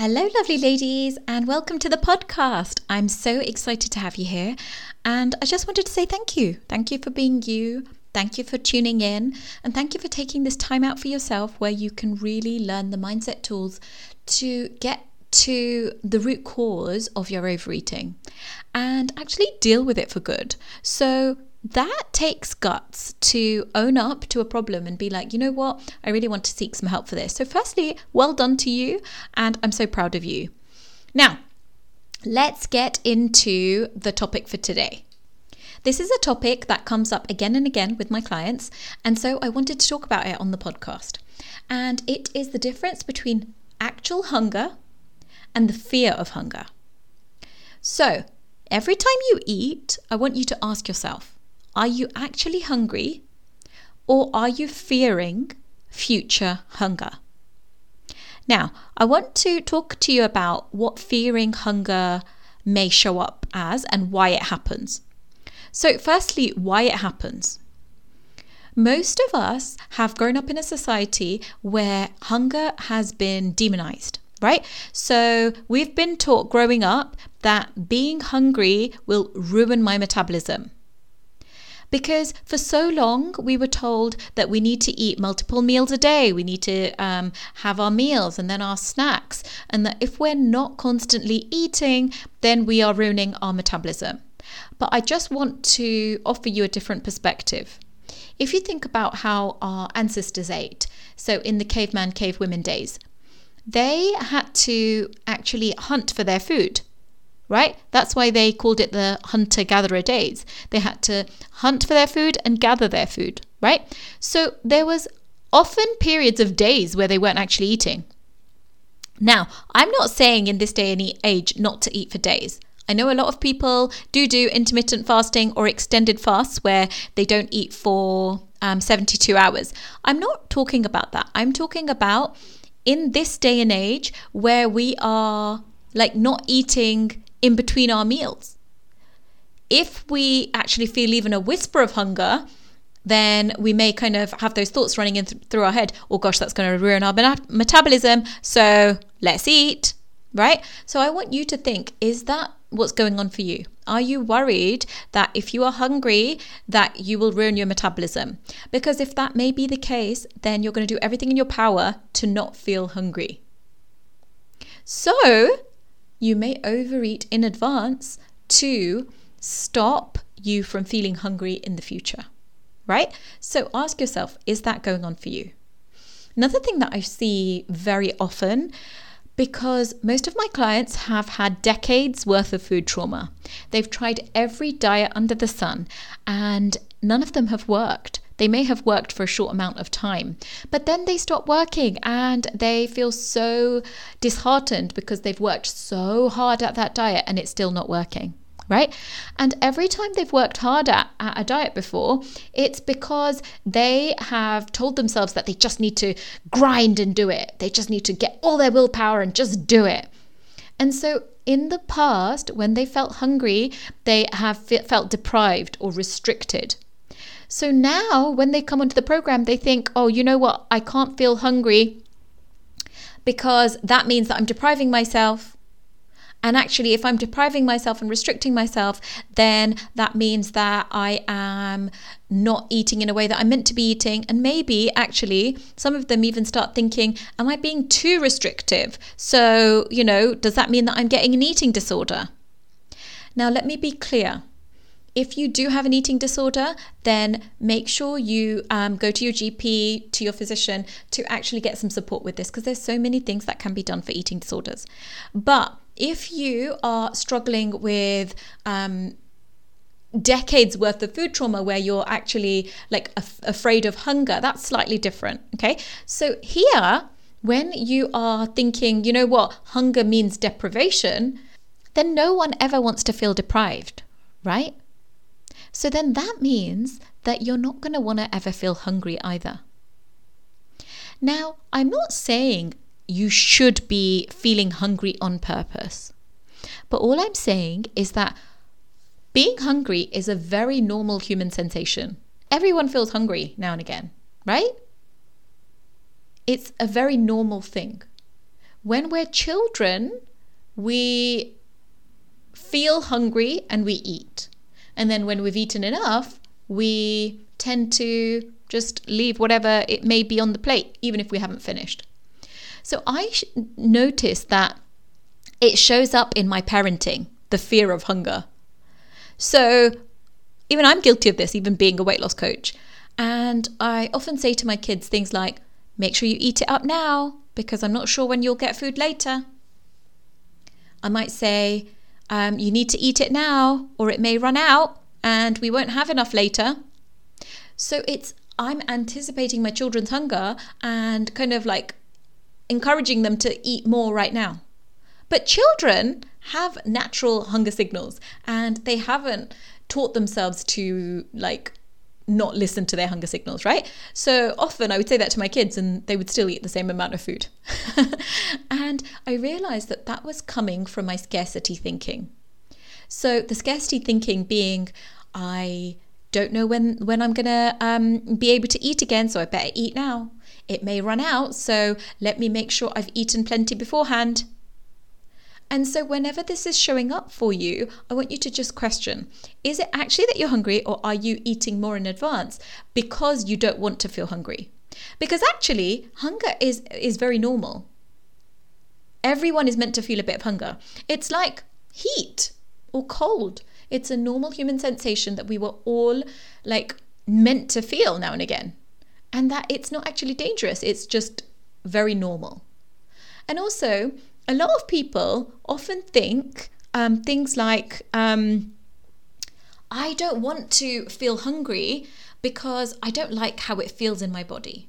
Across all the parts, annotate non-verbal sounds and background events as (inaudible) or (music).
Hello, lovely ladies, and welcome to the podcast. I'm so excited to have you here. And I just wanted to say thank you. Thank you for being you. Thank you for tuning in. And thank you for taking this time out for yourself where you can really learn the mindset tools to get to the root cause of your overeating and actually deal with it for good. So, that takes guts to own up to a problem and be like, you know what, I really want to seek some help for this. So, firstly, well done to you, and I'm so proud of you. Now, let's get into the topic for today. This is a topic that comes up again and again with my clients, and so I wanted to talk about it on the podcast. And it is the difference between actual hunger and the fear of hunger. So, every time you eat, I want you to ask yourself are you actually hungry or are you fearing future hunger? Now, I want to talk to you about what fearing hunger may show up as and why it happens. So, firstly, why it happens. Most of us have grown up in a society where hunger has been demonized, right? So, we've been taught growing up that being hungry will ruin my metabolism. Because for so long we were told that we need to eat multiple meals a day, we need to um, have our meals and then our snacks, and that if we're not constantly eating, then we are ruining our metabolism. But I just want to offer you a different perspective. If you think about how our ancestors ate, so in the caveman, cavewomen days, they had to actually hunt for their food right? That's why they called it the hunter gatherer days. They had to hunt for their food and gather their food, right? So there was often periods of days where they weren't actually eating. Now, I'm not saying in this day and age not to eat for days. I know a lot of people do do intermittent fasting or extended fasts where they don't eat for um, 72 hours. I'm not talking about that. I'm talking about in this day and age where we are like not eating in between our meals. If we actually feel even a whisper of hunger, then we may kind of have those thoughts running in th- through our head. Oh gosh that's going to ruin our metabolism so let's eat right? So i want you to think is that what's going on for you? Are you worried that if you are hungry that you will ruin your metabolism? Because if that may be the case then you're going to do everything in your power to not feel hungry. So you may overeat in advance to stop you from feeling hungry in the future, right? So ask yourself, is that going on for you? Another thing that I see very often because most of my clients have had decades worth of food trauma. They've tried every diet under the sun and none of them have worked. They may have worked for a short amount of time, but then they stop working and they feel so disheartened because they've worked so hard at that diet and it's still not working right? And every time they've worked hard at, at, a diet before, it's because they have told themselves that they just need to grind and do it. They just need to get all their willpower and just do it. And so in the past, when they felt hungry, they have felt deprived or restricted. So now, when they come onto the program, they think, oh, you know what? I can't feel hungry because that means that I'm depriving myself. And actually, if I'm depriving myself and restricting myself, then that means that I am not eating in a way that I'm meant to be eating. And maybe actually, some of them even start thinking, Am I being too restrictive? So, you know, does that mean that I'm getting an eating disorder? Now, let me be clear if you do have an eating disorder, then make sure you um, go to your GP, to your physician, to actually get some support with this because there's so many things that can be done for eating disorders. But if you are struggling with um, decades worth of food trauma where you're actually like af- afraid of hunger, that's slightly different. Okay. So here, when you are thinking, you know what, hunger means deprivation, then no one ever wants to feel deprived, right? So then that means that you're not going to want to ever feel hungry either. Now, I'm not saying you should be feeling hungry on purpose, but all I'm saying is that being hungry is a very normal human sensation. Everyone feels hungry now and again, right? It's a very normal thing. when we're children, we feel hungry and we eat. And then when we've eaten enough, we tend to just leave whatever it may be on the plate, even if we haven't finished. So I noticed that it shows up in my parenting, the fear of hunger. So even I'm guilty of this, even being a weight loss coach. And I often say to my kids things like, make sure you eat it up now because I'm not sure when you'll get food later. I might say, um, you need to eat it now or it may run out and we won't have enough later. So it's, I'm anticipating my children's hunger and kind of like encouraging them to eat more right now. But children have natural hunger signals and they haven't taught themselves to like not listen to their hunger signals, right? So often I would say that to my kids and they would still eat the same amount of food. (laughs) and I realized that that was coming from my scarcity thinking. So the scarcity thinking being, I don't know when when I'm gonna um, be able to eat again, so I better eat now. It may run out, so let me make sure I've eaten plenty beforehand. And so, whenever this is showing up for you, I want you to just question is it actually that you're hungry, or are you eating more in advance because you don't want to feel hungry? Because actually, hunger is, is very normal. Everyone is meant to feel a bit of hunger. It's like heat or cold. It's a normal human sensation that we were all like meant to feel now and again. And that it's not actually dangerous, it's just very normal. And also, a lot of people often think um, things like, um, I don't want to feel hungry because I don't like how it feels in my body.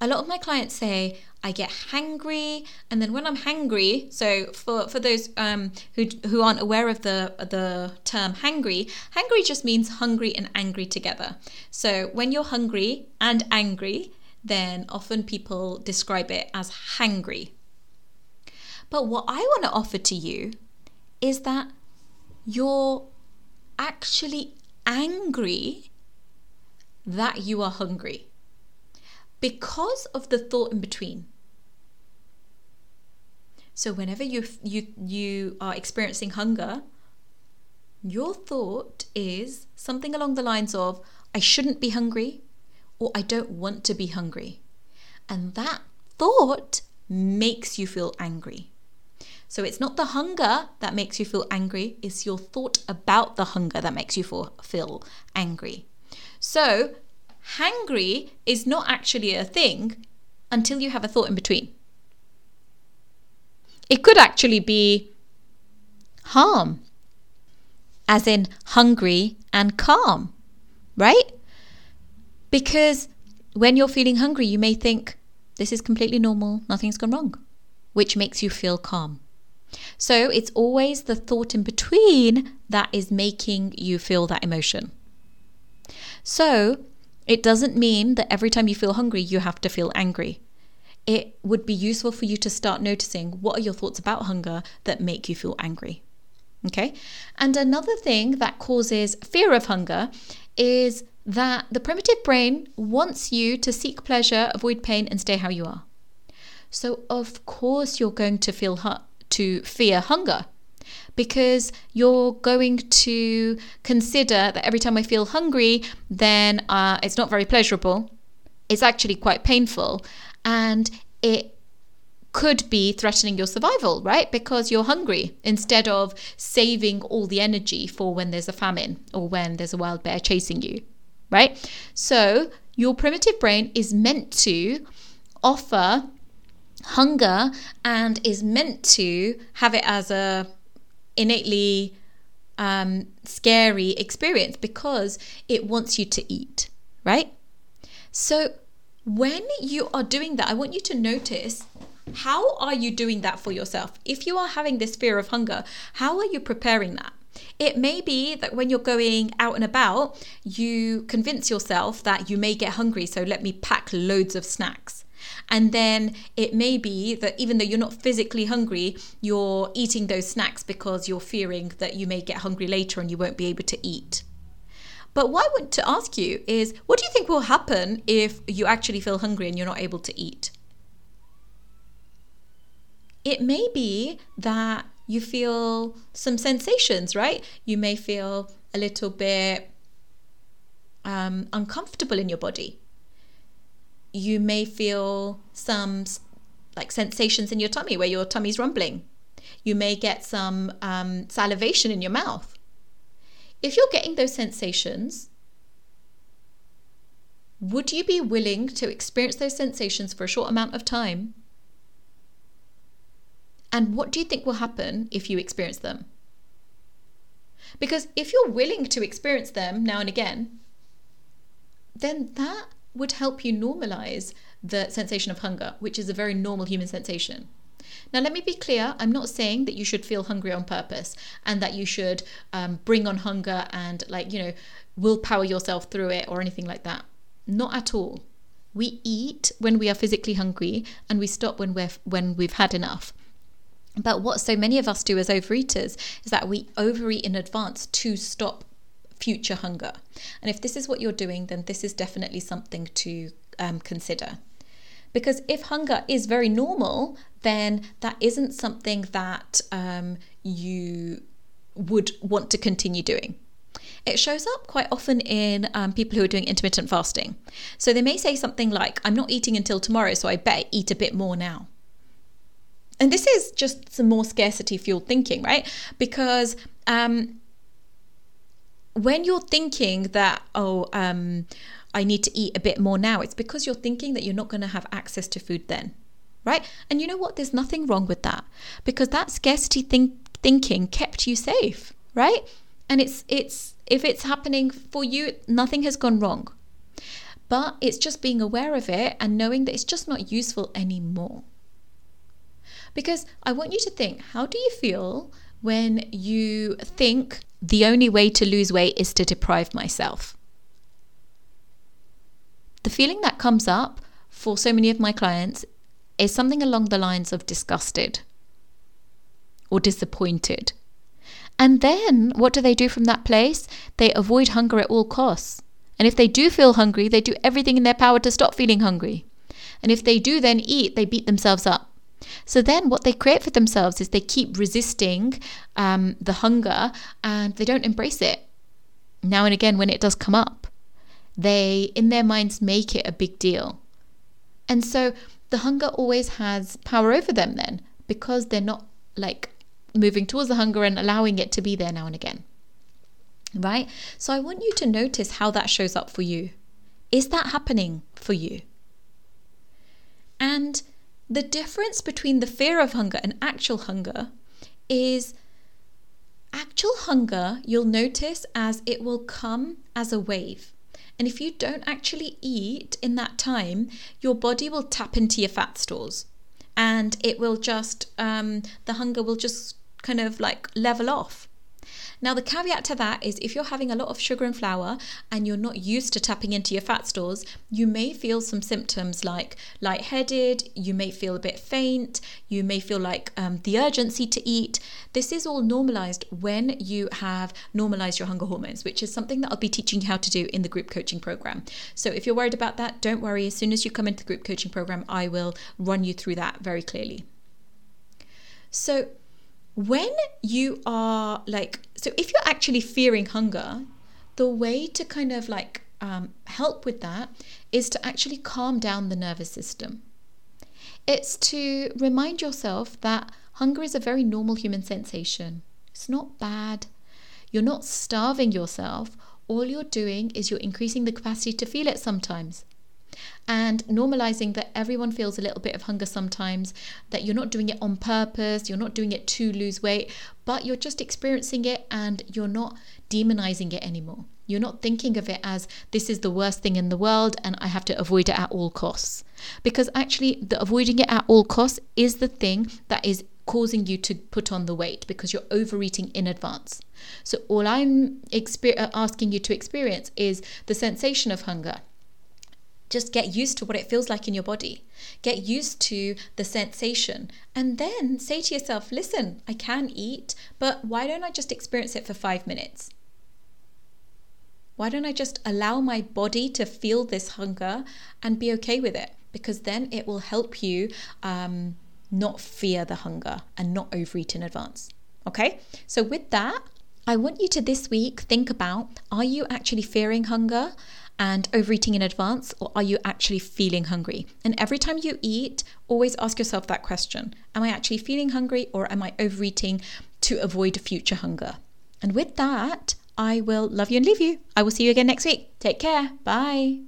A lot of my clients say, I get hangry, and then when I'm hangry, so for, for those um, who, who aren't aware of the, the term hangry, hangry just means hungry and angry together. So when you're hungry and angry, then often people describe it as hangry. But what I want to offer to you is that you're actually angry that you are hungry because of the thought in between. So whenever you you you are experiencing hunger, your thought is something along the lines of I shouldn't be hungry or I don't want to be hungry. And that thought makes you feel angry. So it's not the hunger that makes you feel angry, it's your thought about the hunger that makes you feel angry. So, hangry is not actually a thing until you have a thought in between. It could actually be harm, as in hungry and calm, right? Because when you're feeling hungry, you may think, this is completely normal, nothing's gone wrong, which makes you feel calm. So it's always the thought in between that is making you feel that emotion. So it doesn't mean that every time you feel hungry, you have to feel angry. It would be useful for you to start noticing what are your thoughts about hunger that make you feel angry. Okay. And another thing that causes fear of hunger is that the primitive brain wants you to seek pleasure, avoid pain, and stay how you are. So, of course, you're going to feel to fear hunger because you're going to consider that every time I feel hungry, then uh, it's not very pleasurable. It's actually quite painful. And it could be threatening your survival, right? Because you're hungry instead of saving all the energy for when there's a famine or when there's a wild bear chasing you, right? So your primitive brain is meant to offer hunger and is meant to have it as a innately um, scary experience because it wants you to eat, right? So when you are doing that, I want you to notice how are you doing that for yourself? If you are having this fear of hunger, how are you preparing that? It may be that when you're going out and about, you convince yourself that you may get hungry, so let me pack loads of snacks. And then it may be that even though you're not physically hungry, you're eating those snacks because you're fearing that you may get hungry later and you won't be able to eat. But what I want to ask you is what do you think will happen if you actually feel hungry and you're not able to eat? it may be that you feel some sensations, right? You may feel a little bit um, uncomfortable in your body. You may feel some like sensations in your tummy where your tummy's rumbling. You may get some um, salivation in your mouth. If you're getting those sensations, would you be willing to experience those sensations for a short amount of time? And what do you think will happen if you experience them? Because if you're willing to experience them now and again, then that would help you normalize the sensation of hunger, which is a very normal human sensation. Now, let me be clear I'm not saying that you should feel hungry on purpose and that you should um, bring on hunger and, like, you know, willpower yourself through it or anything like that. Not at all. We eat when we are physically hungry and we stop when we're when we've had enough. But what so many of us do as overeaters is that we overeat in advance to stop future hunger. And if this is what you're doing, then this is definitely something to um, consider. Because if hunger is very normal, then that isn't something that um, you would want to continue doing. It shows up quite often in um, people who are doing intermittent fasting. So they may say something like, I'm not eating until tomorrow, so I better eat a bit more now. And this is just some more scarcity fueled thinking, right? Because um, when you're thinking that, oh, um, I need to eat a bit more now, it's because you're thinking that you're not going to have access to food then, right? And you know what? There's nothing wrong with that because that scarcity think- thinking kept you safe, right? And it's it's if it's happening for you, nothing has gone wrong. But it's just being aware of it and knowing that it's just not useful anymore. Because I want you to think how do you feel when you think the only way to lose weight is to deprive myself? The feeling that comes up for so many of my clients is something along the lines of disgusted or disappointed. And then what do they do from that place? They avoid hunger at all costs. And if they do feel hungry, they do everything in their power to stop feeling hungry. And if they do then eat, they beat themselves up. So then what they create for themselves is they keep resisting um, the hunger and they don't embrace it. Now and again, when it does come up, they, in their minds, make it a big deal. And so the hunger always has power over them then because they're not like moving towards the hunger and allowing it to be there now and again. Right? So I want you to notice how that shows up for you. Is that happening for you? And the difference between the fear of hunger and actual hunger is actual hunger, you'll notice as it will come as a wave. And if you don't actually eat in that time, your body will tap into your fat stores and it will just, um, the hunger will just kind of like level off. Now, the caveat to that is if you're having a lot of sugar and flour and you're not used to tapping into your fat stores, you may feel some symptoms like lightheaded, you may feel a bit faint, you may feel like um, the urgency to eat. This is all normalized when you have normalized your hunger hormones, which is something that I'll be teaching you how to do in the group coaching program. So if you're worried about that, don't worry. As soon as you come into the group coaching program, I will run you through that very clearly. So, when you are like, so if you're actually fearing hunger, the way to kind of like um, help with that is to actually calm down the nervous system. It's to remind yourself that hunger is a very normal human sensation. It's not bad. You're not starving yourself. All you're doing is you're increasing the capacity to feel it sometimes and normalizing that everyone feels a little bit of hunger sometimes, that you're not doing it on purpose, you're not doing it to lose weight, but you're just experiencing it and you're not demonizing it anymore. You're not thinking of it as this is the worst thing in the world and I have to avoid it at all costs. Because actually, the avoiding it at all costs is the thing that is causing you to put on the weight because you're overeating in advance. So, all I'm exper- uh, asking you to experience is the sensation of hunger just get used to what it feels like in your body. Get used to the sensation. And then say to yourself, listen, I can eat, but why don't I just experience it for five minutes? Why don't I just allow my body to feel this hunger and be okay with it? Because then it will help you um, not fear the hunger and not overeat in advance. Okay? So, with that, I want you to this week think about are you actually fearing hunger? And overeating in advance, or are you actually feeling hungry? And every time you eat, always ask yourself that question Am I actually feeling hungry, or am I overeating to avoid future hunger? And with that, I will love you and leave you. I will see you again next week. Take care. Bye.